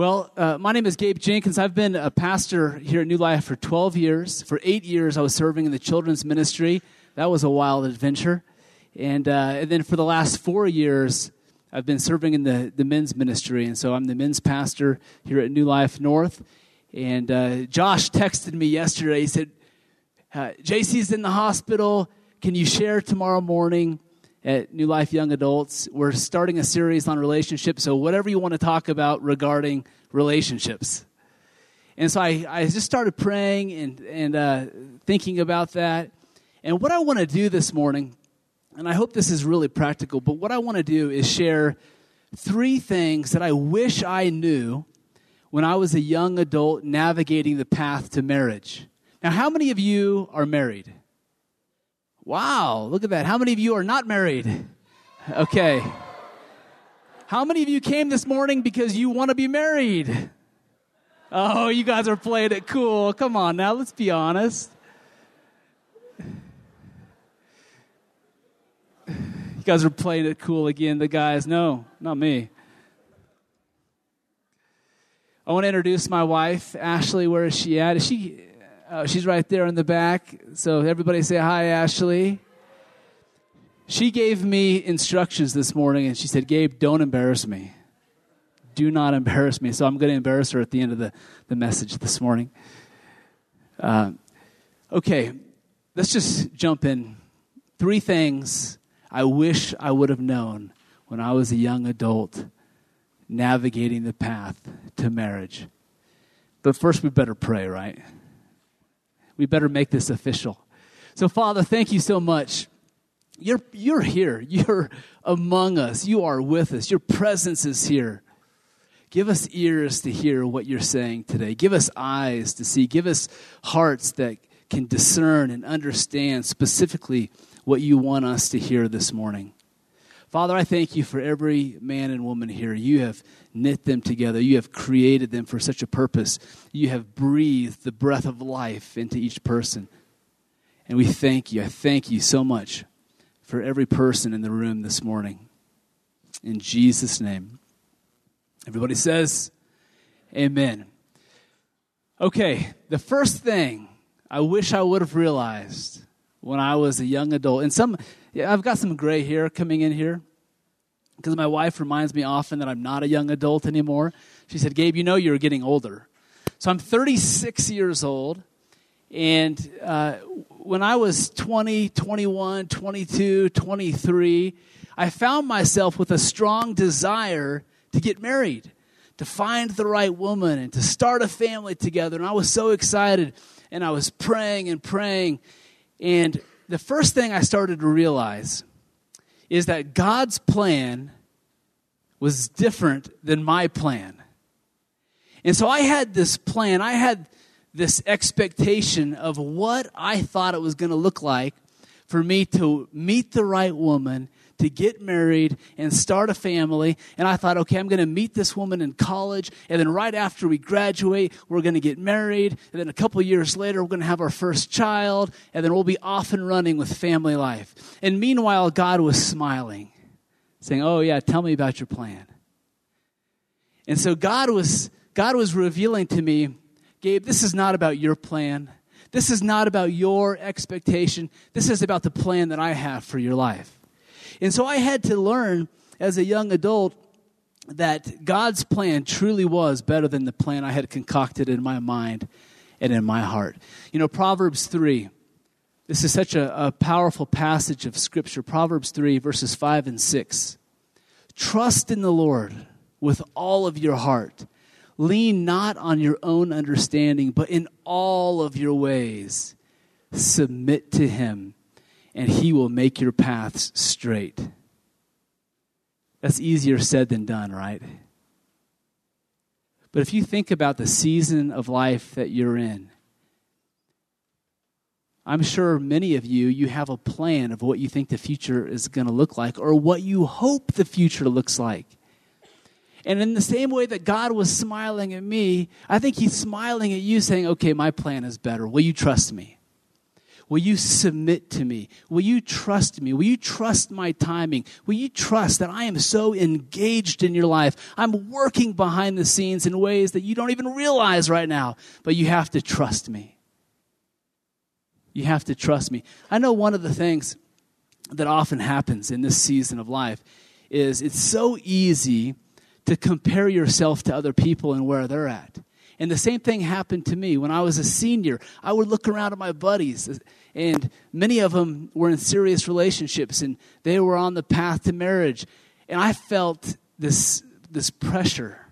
Well, uh, my name is Gabe Jenkins. I've been a pastor here at New Life for 12 years. For eight years, I was serving in the children's ministry. That was a wild adventure. And, uh, and then for the last four years, I've been serving in the, the men's ministry. And so I'm the men's pastor here at New Life North. And uh, Josh texted me yesterday. He said, uh, JC's in the hospital. Can you share tomorrow morning at New Life Young Adults? We're starting a series on relationships. So, whatever you want to talk about regarding relationships. And so I, I just started praying and, and uh, thinking about that. And what I want to do this morning and I hope this is really practical, but what I want to do is share three things that I wish I knew when I was a young adult navigating the path to marriage. Now, how many of you are married? Wow, look at that. How many of you are not married? Okay. How many of you came this morning because you want to be married? Oh, you guys are playing it cool. Come on now, let's be honest. You guys are playing it cool again. The guys, no, not me. I want to introduce my wife, Ashley. Where is she at? Is she? Oh, she's right there in the back. So everybody say hi, Ashley. She gave me instructions this morning, and she said, "Gabe, don't embarrass me. Do not embarrass me." So I'm going to embarrass her at the end of the, the message this morning. Uh, okay, let's just jump in. Three things I wish I would have known when I was a young adult navigating the path to marriage. But first, we better pray, right? We better make this official. So, Father, thank you so much. You're, you're here. You're among us. You are with us. Your presence is here. Give us ears to hear what you're saying today. Give us eyes to see. Give us hearts that can discern and understand specifically what you want us to hear this morning. Father, I thank you for every man and woman here. You have knit them together. You have created them for such a purpose. You have breathed the breath of life into each person. And we thank you. I thank you so much for every person in the room this morning. In Jesus' name. Everybody says, Amen. Okay, the first thing I wish I would have realized when I was a young adult. And some, I've got some gray hair coming in here because my wife reminds me often that I'm not a young adult anymore. She said, Gabe, you know you're getting older. So I'm 36 years old. And uh, when I was 20, 21, 22, 23, I found myself with a strong desire to get married, to find the right woman, and to start a family together. And I was so excited, and I was praying and praying. And the first thing I started to realize is that God's plan was different than my plan. And so I had this plan, I had this expectation of what I thought it was going to look like for me to meet the right woman to get married and start a family. And I thought, okay, I'm going to meet this woman in college. And then right after we graduate, we're going to get married. And then a couple years later, we're going to have our first child. And then we'll be off and running with family life. And meanwhile, God was smiling, saying, oh, yeah, tell me about your plan. And so God was, God was revealing to me, Gabe, this is not about your plan. This is not about your expectation. This is about the plan that I have for your life. And so I had to learn as a young adult that God's plan truly was better than the plan I had concocted in my mind and in my heart. You know, Proverbs 3, this is such a, a, powerful passage of Scripture. Proverbs 3, verses 5 and 6. Trust in the Lord with all of your heart. Lean not on your own understanding, but in all of your ways submit to Him and he will make your paths straight. That's easier said than done, right? But if you think about the season of life that you're in, I'm sure many of you, you have a plan of what you think the future is going to look like or what you hope the future looks like. And in the same way that God was smiling at me, I think He's smiling at you saying, okay, my plan is better. Will you trust me? Will you submit to me? Will you trust me? Will you trust my timing? Will you trust that I am so engaged in your life? I'm working behind the scenes in ways that you don't even realize right now, but you have to trust me. You have to trust me. I know one of the things that often happens in this season of life is it's so easy to compare yourself to other people and where they're at. And the same thing happened to me when I was a senior. I would look around at my buddies, and many of them were in serious relationships, and they were on the path to marriage. And I felt this, this pressure.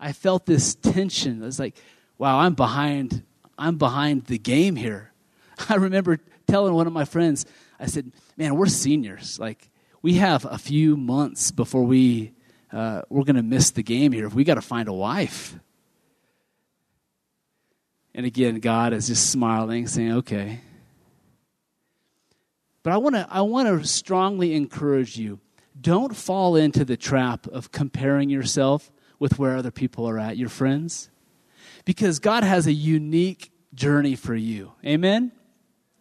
I felt this tension. I was like, wow, I'm behind, I'm behind the game here. I remember telling one of my friends, I said, man, we're seniors. Like, we have a few months before we, uh, we're going to miss the game here. If we got to find a wife. And again, God is just smiling, saying, okay. But I want to I want to strongly encourage you. Don't fall into the trap of comparing yourself with where other people are at, your friends. Because God has a unique journey for you. Amen.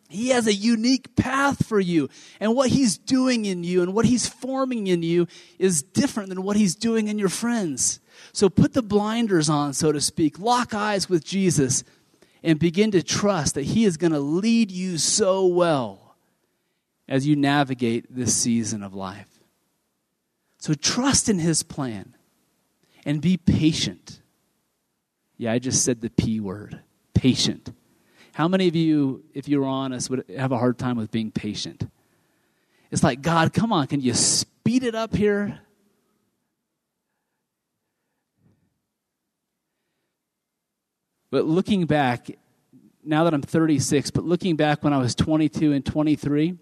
He has a unique path for you. And what He's doing in you and what He's forming in you is different than what He's doing in your friends. So put the blinders on, so to speak. Lock eyes with Jesus and begin to trust that He is going to lead you so well as you navigate this season of life. So trust in His plan and be patient. Yeah, I just said the P word patient. How many of you, if you were honest, would have a hard time with being patient? It's like, God, come on, can you speed it up here? But looking back, now that I'm 36, but looking back when I was 22 and 23,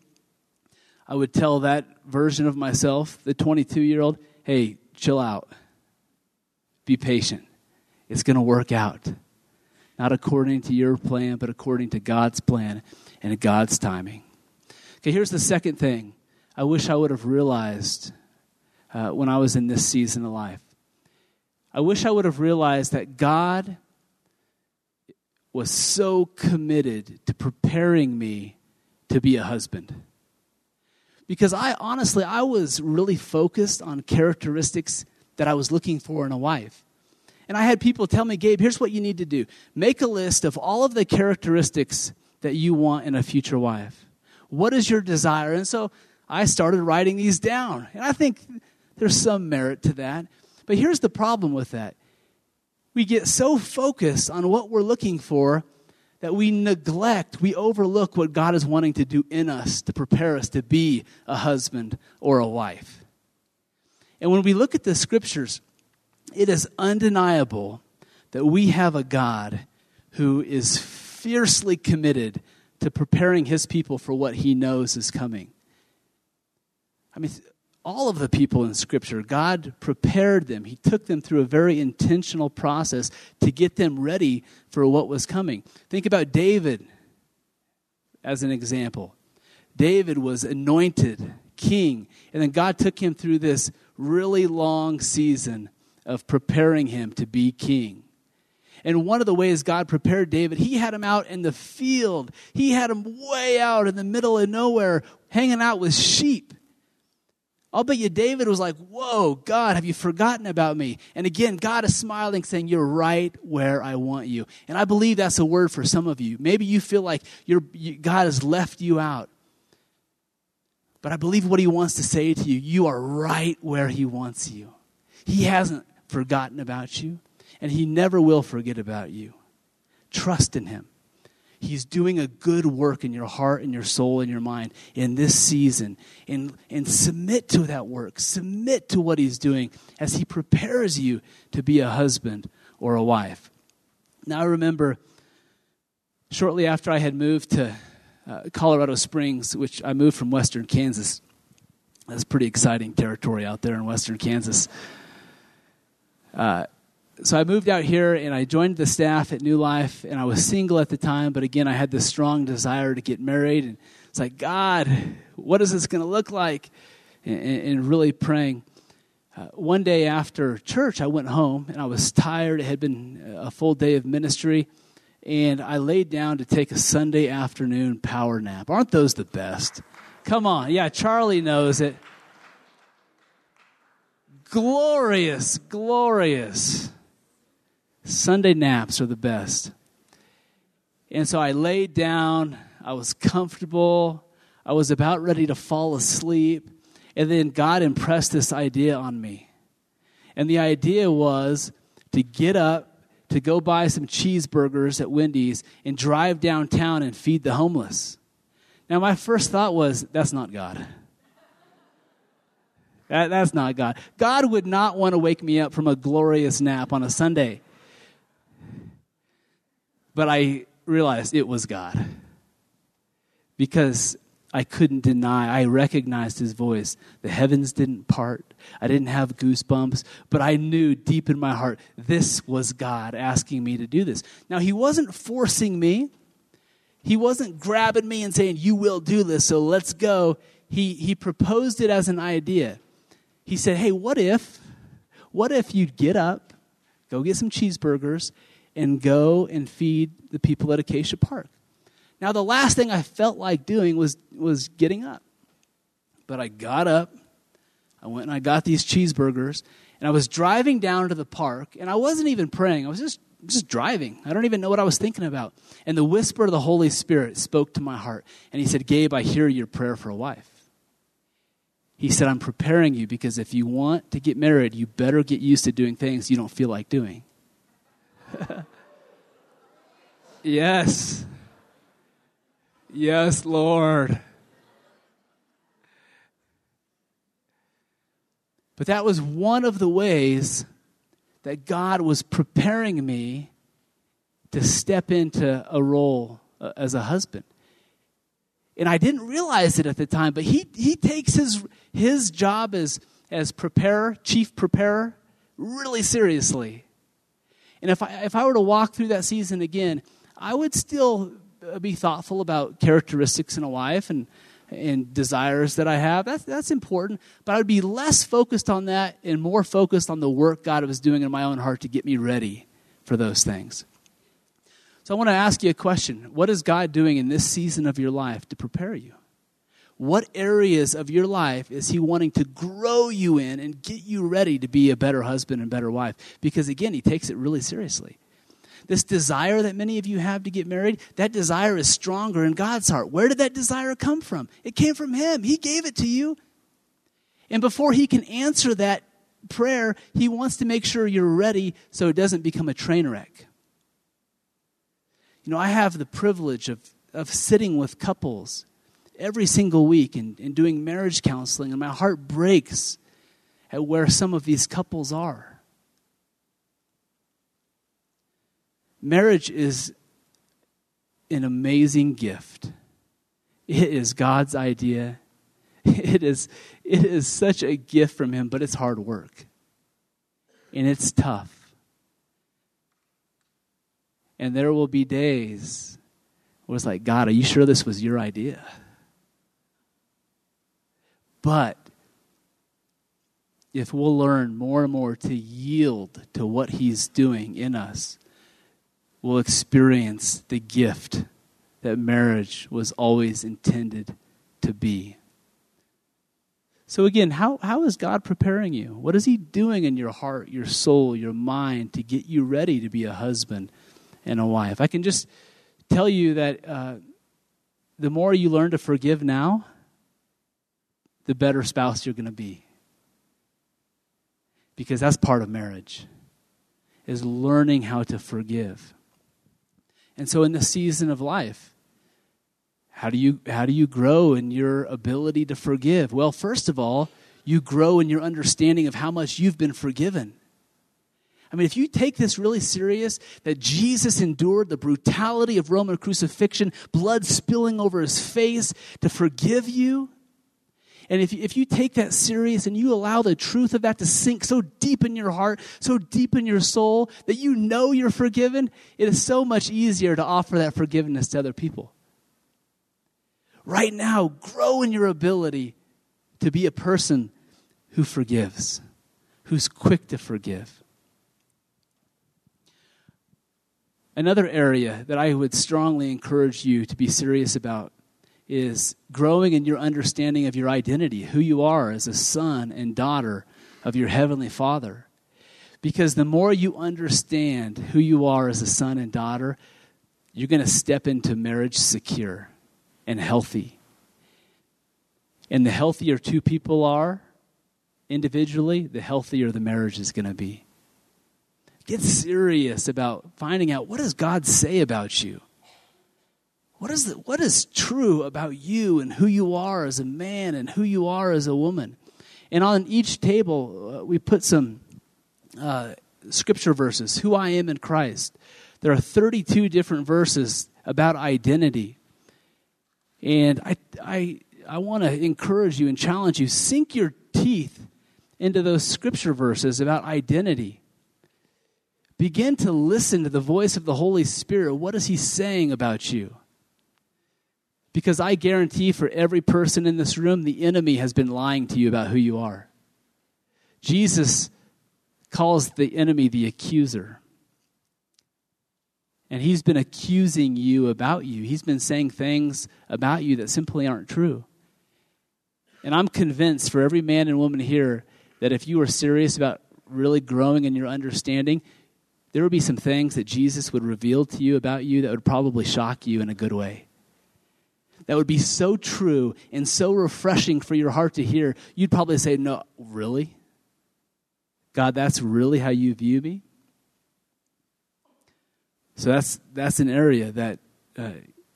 I would tell that version of myself, the 22 year old, hey, chill out. Be patient. It's going to work out. Not according to your plan, but according to God's plan and God's timing. Okay, here's the second thing I wish I would have realized uh, when I was in this season of life. I wish I would have realized that God was so committed to preparing me to be a husband. Because I honestly, I was really focused on characteristics that I was looking for in a wife. And I had people tell me, Gabe, here's what you need to do make a list of all of the characteristics that you want in a future wife. What is your desire? And so I started writing these down. And I think there's some merit to that. But here's the problem with that we get so focused on what we're looking for that we neglect, we overlook what God is wanting to do in us to prepare us to be a husband or a wife. And when we look at the scriptures, it is undeniable that we have a God who is fiercely committed to preparing his people for what he knows is coming. I mean, all of the people in Scripture, God prepared them. He took them through a very intentional process to get them ready for what was coming. Think about David as an example. David was anointed king, and then God took him through this really long season of preparing him to be king. And one of the ways God prepared David, he had him out in the field. He had him way out in the middle of nowhere, hanging out with sheep. I'll bet you David was like, Whoa, God, have you forgotten about me? And again, God is smiling, saying, You're right where I want you. And I believe that's a word for some of you. Maybe you feel like you, God has left you out. But I believe what he wants to say to you, you are right where he wants you. He hasn't forgotten about you, and he never will forget about you. Trust in him. He's doing a good work in your heart and your soul and your mind in this season. And, and submit to that work. Submit to what He's doing as He prepares you to be a husband or a wife. Now, I remember shortly after I had moved to uh, Colorado Springs, which I moved from Western Kansas. That's pretty exciting territory out there in Western Kansas. Uh, so I moved out here and I joined the staff at New Life, and I was single at the time, but again, I had this strong desire to get married. And it's like, God, what is this going to look like? And, and really praying. Uh, one day after church, I went home and I was tired. It had been a full day of ministry. and I laid down to take a Sunday afternoon power nap. Aren't those the best? Come on. Yeah, Charlie knows it. Glorious, glorious. Sunday naps are the best. And so I laid down, I was comfortable, I was about ready to fall asleep, and then God impressed this idea on me. And the idea was to get up, to go buy some cheeseburgers at Wendy's, and drive downtown and feed the homeless. Now, my first thought was, that's not God. That, that's not God. God would not want to wake me up from a glorious nap on a Sunday. But I realized it was God. Because I couldn't deny, I recognized his voice. The heavens didn't part. I didn't have goosebumps, but I knew deep in my heart this was God asking me to do this. Now, he wasn't forcing me, he wasn't grabbing me and saying, You will do this, so let's go. He, he proposed it as an idea. He said, Hey, what if, what if you'd get up, go get some cheeseburgers, and go and feed the people at Acacia Park? Now, the last thing I felt like doing was, was getting up. But I got up, I went and I got these cheeseburgers, and I was driving down to the park, and I wasn't even praying. I was just, just driving. I don't even know what I was thinking about. And the whisper of the Holy Spirit spoke to my heart, and He said, Gabe, I hear your prayer for a wife. He said, I'm preparing you because if you want to get married, you better get used to doing things you don't feel like doing. yes. Yes, Lord. But that was one of the ways that God was preparing me to step into a role uh, as a husband. And I didn't realize it at the time, but he, he takes his, his job as, as preparer, chief preparer, really seriously. And if I, if I were to walk through that season again, I would still uh, be thoughtful about characteristics in a wife and and desires that I have. That's that's important. But I would be less focused on that and more focused on the work God was doing in my own heart to get me ready for those things. So I want to ask you a question. What is God doing in this season of your life to prepare you? What areas of your life is He wanting to grow you in and get you ready to be a better husband and better wife? Because again, He takes it really seriously this desire that many of you have to get married, that desire is stronger in God's heart. Where did that desire come from? It came from Him. He gave it to you. And before He can answer that prayer, He wants to make sure you're ready so it doesn't become a train wreck. You know, I have the privilege of, of sitting with couples every single week and, and doing marriage counseling, and my heart breaks at where some of these couples are. Marriage is an amazing gift. It is God's idea. It is, it is such a gift from Him, but it's hard work. And it's tough. And there will be days where it's like, God, are you sure this was your idea? But if we'll learn more and more to yield to what He's doing in us, we'll experience the gift that marriage was always intended to be. So, again, how, how is God preparing you? What is He doing in your heart, your soul, your mind to get you ready to be a husband and a wife? I can just tell you that uh, the more you learn to forgive now, the better spouse you're going to be. Because that's part of marriage, is learning how to forgive. And so in the season of life, how do you how do you grow in your ability to forgive? Well, first of all, you grow in your understanding of how much you've been forgiven. I mean, if you take this really serious, that Jesus endured the brutality of Roman crucifixion, blood spilling over his face to forgive you, and if, if you take that serious and you allow the truth of that to sink so deep in your heart, so deep in your soul, that you know you're forgiven, it is so much easier to offer that forgiveness to other people. Right now, grow in your ability to be a person who forgives, who's quick to forgive. Another area that I would strongly encourage you to be serious about is growing in your understanding of your identity, who you are as a son and daughter of your Heavenly Father. Because the more you understand who you are as a son and daughter, you're going to step into marriage secure and healthy. And the healthier two people are individually, the healthier the marriage is going to be. Get serious about finding out what does God say about you? What is, the, what is true about you and who you are as a man and who you are as a woman? And on each table, uh, we put some uh, scripture verses, who I am in Christ. There are 32 different verses about identity. And I, I, I want to encourage you and challenge you sink your teeth into those scripture verses about identity. Begin to listen to the voice of the Holy Spirit. What is He saying about you? Because I guarantee for every person in this room, the enemy has been lying to you about who you are. Jesus calls the enemy the accuser. And he's been accusing you about you. He's been saying things about you that simply aren't true. And I'm convinced for every man and woman here that if you are serious about really growing in your understanding, there would be some things that Jesus would reveal to you about you that would probably shock you in a good way that would be so true and so refreshing for your heart to hear, you'd probably say, No, really? God, that's really how you view me? So that's, that's an area that uh,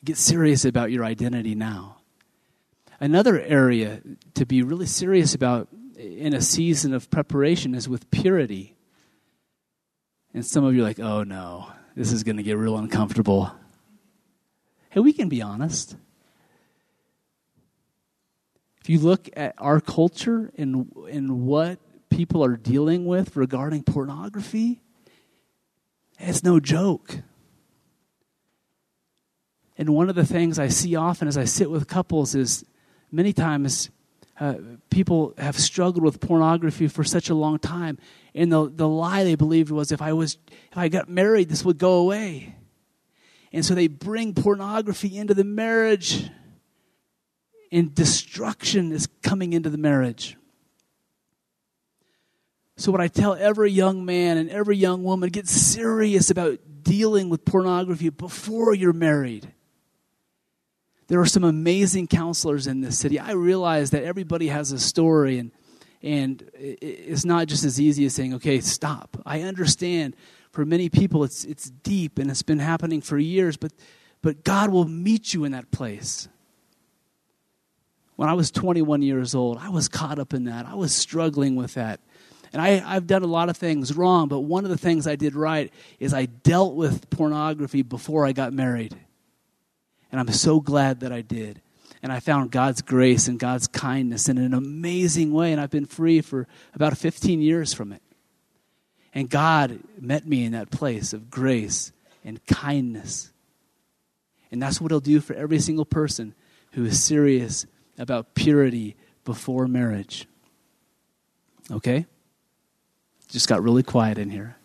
get serious about your identity now. Another area to be really serious about in a season of preparation is with purity. And some of you are like, oh no, this is going to get real uncomfortable. Hey, we can be honest. If you look at our culture and, and what people are dealing with regarding pornography, it's no joke. And one of the things I see often as I sit with couples is many times uh, people have struggled with pornography for such a long time, and the, the lie they believed was if I was if I got married, this would go away. And so they bring pornography into the marriage and destruction is coming into the marriage. So, what I tell every young man and every young woman get serious about dealing with pornography before you're married. There are some amazing counselors in this city. I realize that everybody has a story, and, and it's not just as easy as saying, okay, stop. I understand for many people it's, it's deep and it's been happening for years, but, but God will meet you in that place. When I was 21 years old, I was caught up in that. I was struggling with that. And I, have done a lot of things wrong, but one of the things I did right is I dealt with pornography before I got married. And I'm so glad that I did. And I found God's grace and God's kindness in an amazing way. And I've been free for about 15 years from it. And God met me in that place of grace and kindness. And that's what He'll do for every single person who is serious about purity before marriage. Okay? Just got really quiet in here.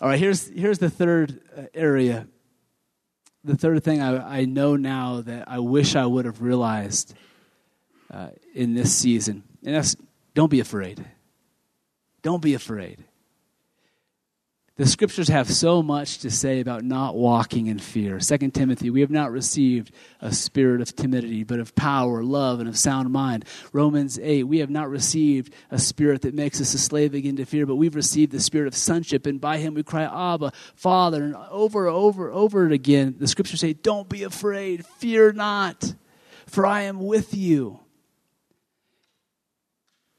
All right, here's, here's the third uh, area. The third thing I, I know now that I wish I would have realized uh, in this season. And that's don't be afraid. Don't be afraid. The scriptures have so much to say about not walking in fear. Second Timothy, we have not received a spirit of timidity, but of power, love, and of sound mind. Romans 8, we have not received a spirit that makes us a slave again to fear, but we've received the spirit of sonship, and by him we cry, Abba, Father. And over over, over again, the scriptures say, Don't be afraid, fear not, for I am with you.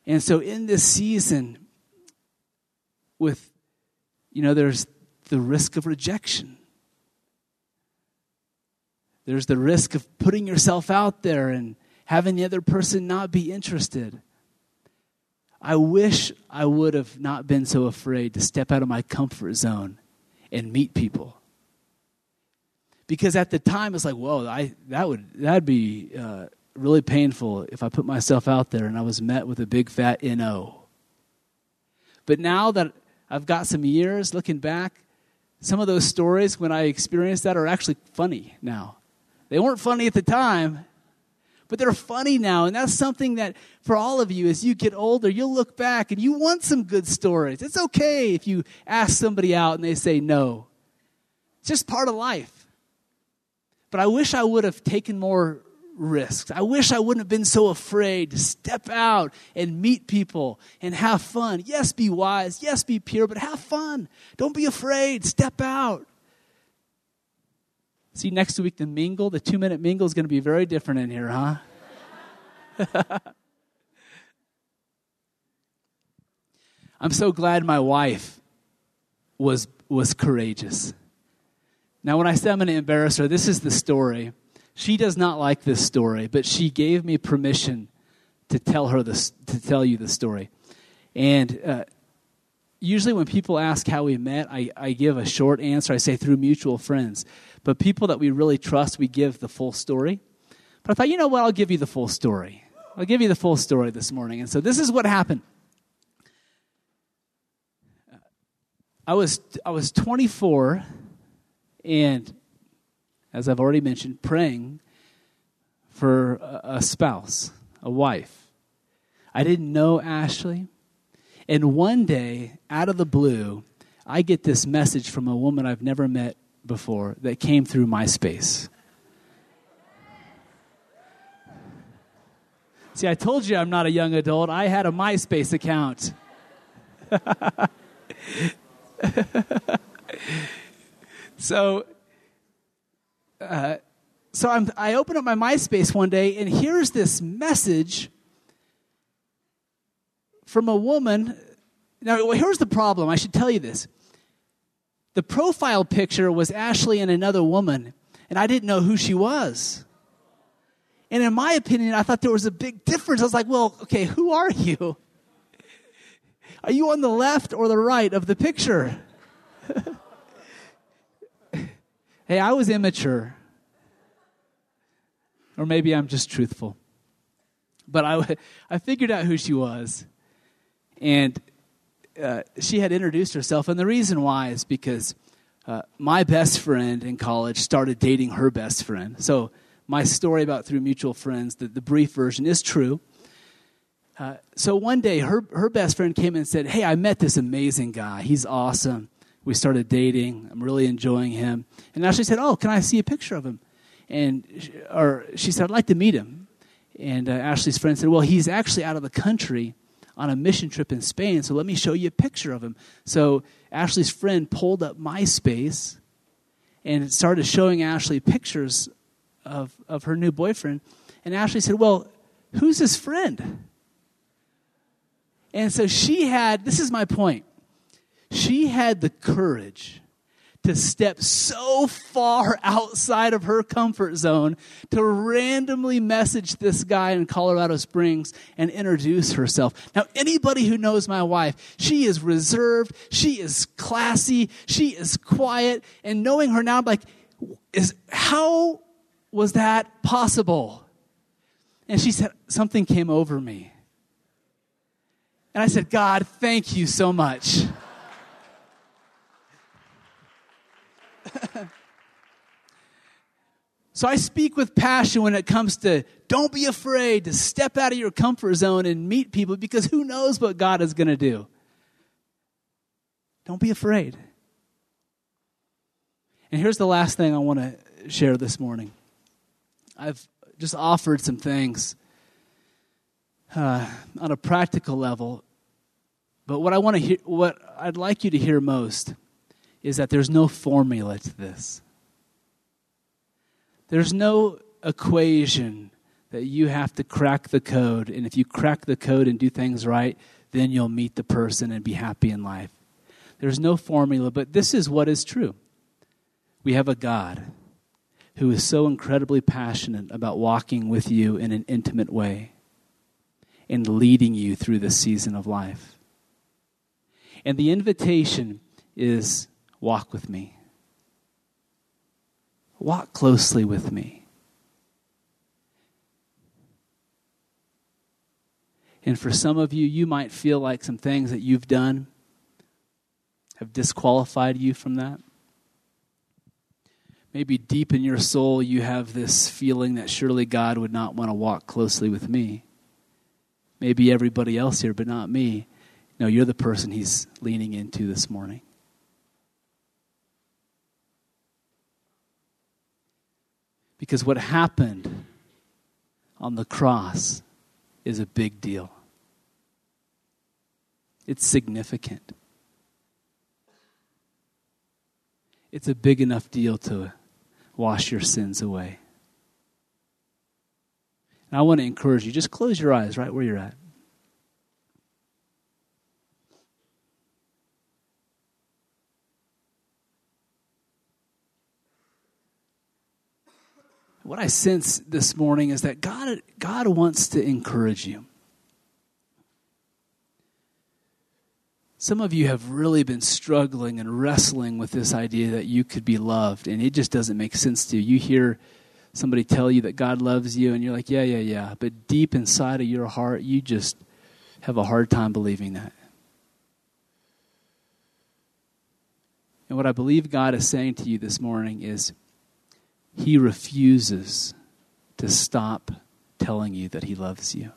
And so in this season, with you know, there's the risk of rejection. There's the risk of putting yourself out there and having the other person not be interested. I wish I would have not been so afraid to step out of my comfort zone and meet people. Because at the time it's like, whoa, I, that would that'd be uh, really painful if I put myself out there and I was met with a big fat no. But now that I've got some years looking back, some of those stories when I experienced that are actually funny now. They weren't funny at the time, but they're funny now. And that's something that for all of you, as you get older, you'll look back and you want some good stories. It's okay if you ask somebody out and they say no, it's just part of life. But I wish I would have taken more risks. I wish I wouldn't have been so afraid to step out and meet people and have fun. Yes, be wise. Yes, be pure, but have fun. Don't be afraid. Step out. See, next week, the mingle, the two minute mingle is going to be very different in here, huh? I'm so glad my wife was, was courageous. Now, when I say I'm going to embarrass her, this is the story. She does not like this story, but she gave me permission to tell her this, to tell you the story. And uh, usually, when people ask how we met, I, I give a short answer. I say through mutual friends. But people that we really trust, we give the full story. But I thought, you know what? I'll give you the full story. I'll give you the full story this morning. And so this is what happened. I was I was 24 and as I've already mentioned, praying for a spouse, a wife. I didn't know Ashley. And one day, out of the blue, I get this message from a woman I've never met before that came through MySpace. See, I told you I'm not a young adult. I had a MySpace account. so so I'm, I open up my MySpace one day, and here's this message from a woman. Now, here's the problem. I should tell you this. The profile picture was Ashley and another woman, and I didn't know who she was. And in my opinion, I thought there was a big difference. I was like, well, okay, who are you? Are you on the left or the right of the picture? Hey, I was immature. Or maybe I'm just truthful. But I, I figured out who she was. And uh, she had introduced herself. And the reason why is because uh, my best friend in college started dating her best friend. So my story about through mutual friends, the, the brief version is true. Uh, so one day, her, her best friend came and said, Hey, I met this amazing guy. He's awesome. We started dating. I'm really enjoying him. And Ashley said, Oh, can I see a picture of him? And or she said, I'd like to meet him. And uh, Ashley's friend said, Well, he's actually out of the country on a mission trip in Spain, so let me show you a picture of him. So Ashley's friend pulled up MySpace and started showing Ashley pictures of, of her new boyfriend. And Ashley said, Well, who's his friend? And so she had, this is my point. She had the courage to step so far outside of her comfort zone to randomly message this guy in Colorado Springs and introduce herself. Now, anybody who knows my wife, she is reserved, she is classy, she is quiet, and knowing her now, I'm like, is how was that possible? And she said, something came over me. And I said, God, thank you so much. so I speak with passion when it comes to don't be afraid to step out of your comfort zone and meet people because who knows what God is going to do. Don't be afraid. And here's the last thing I want to share this morning. I've just offered some things uh, on a practical level, but what I want to hear, what I'd like you to hear most is that there's no formula to this. There's no equation that you have to crack the code, and if you crack the code and do things right, then you'll meet the person and be happy in life. There's no formula, but this is what is true. We have a God who is so incredibly passionate about walking with you in an intimate way and leading you through this season of life. And the invitation is Walk with me. Walk closely with me. And for some of you, you might feel like some things that you've done have disqualified you from that. Maybe deep in your soul, you have this feeling that surely God would not want to walk closely with me. Maybe everybody else here, but not me. No, you're the person he's leaning into this morning. Because what happened on the cross is a big deal. It's significant. It's a big enough deal to wash your sins away. And I want to encourage you just close your eyes right where you're at. What I sense this morning is that God, God wants to encourage you. Some of you have really been struggling and wrestling with this idea that you could be loved, and it just doesn't make sense to you. You hear somebody tell you that God loves you, and you're like, yeah, yeah, yeah. But deep inside of your heart, you just have a hard time believing that. And what I believe God is saying to you this morning is He refuses to stop telling you that He loves you.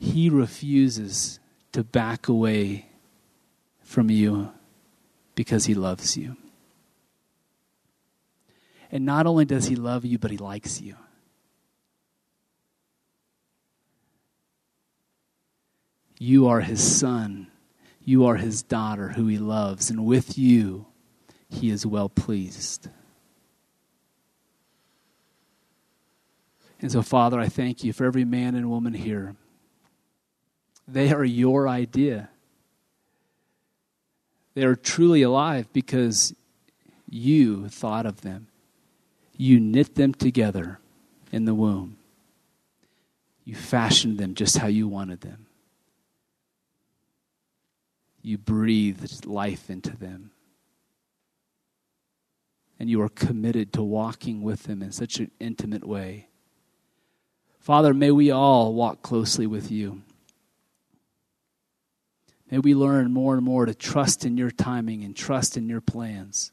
he refuses to back away from you because he loves you. And not only does he love you, but he likes you. You are his son. You are his daughter who he loves. And with you, he is well pleased. And so, Father, I thank you for every man and woman here they are your idea. They are truly alive because you thought of them. You knit them together in the womb. You fashioned them just how you wanted them. You breathed life into them. And you are committed to walking with them in such an intimate way. Father, may we all walk closely with you. May we learn more and more to trust in your timing and trust in your plans.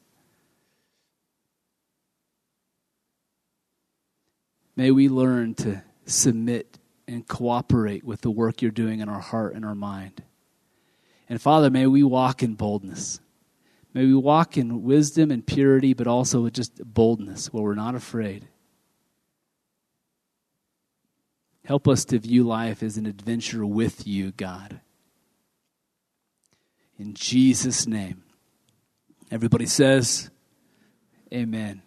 May we learn to submit and cooperate with the work you're doing in our heart and our mind. And Father, may we walk in boldness. May we walk in wisdom and purity, but also with just boldness where we're not afraid. Help us to view life as an adventure with you, God. In Jesus' name. Everybody says, Amen.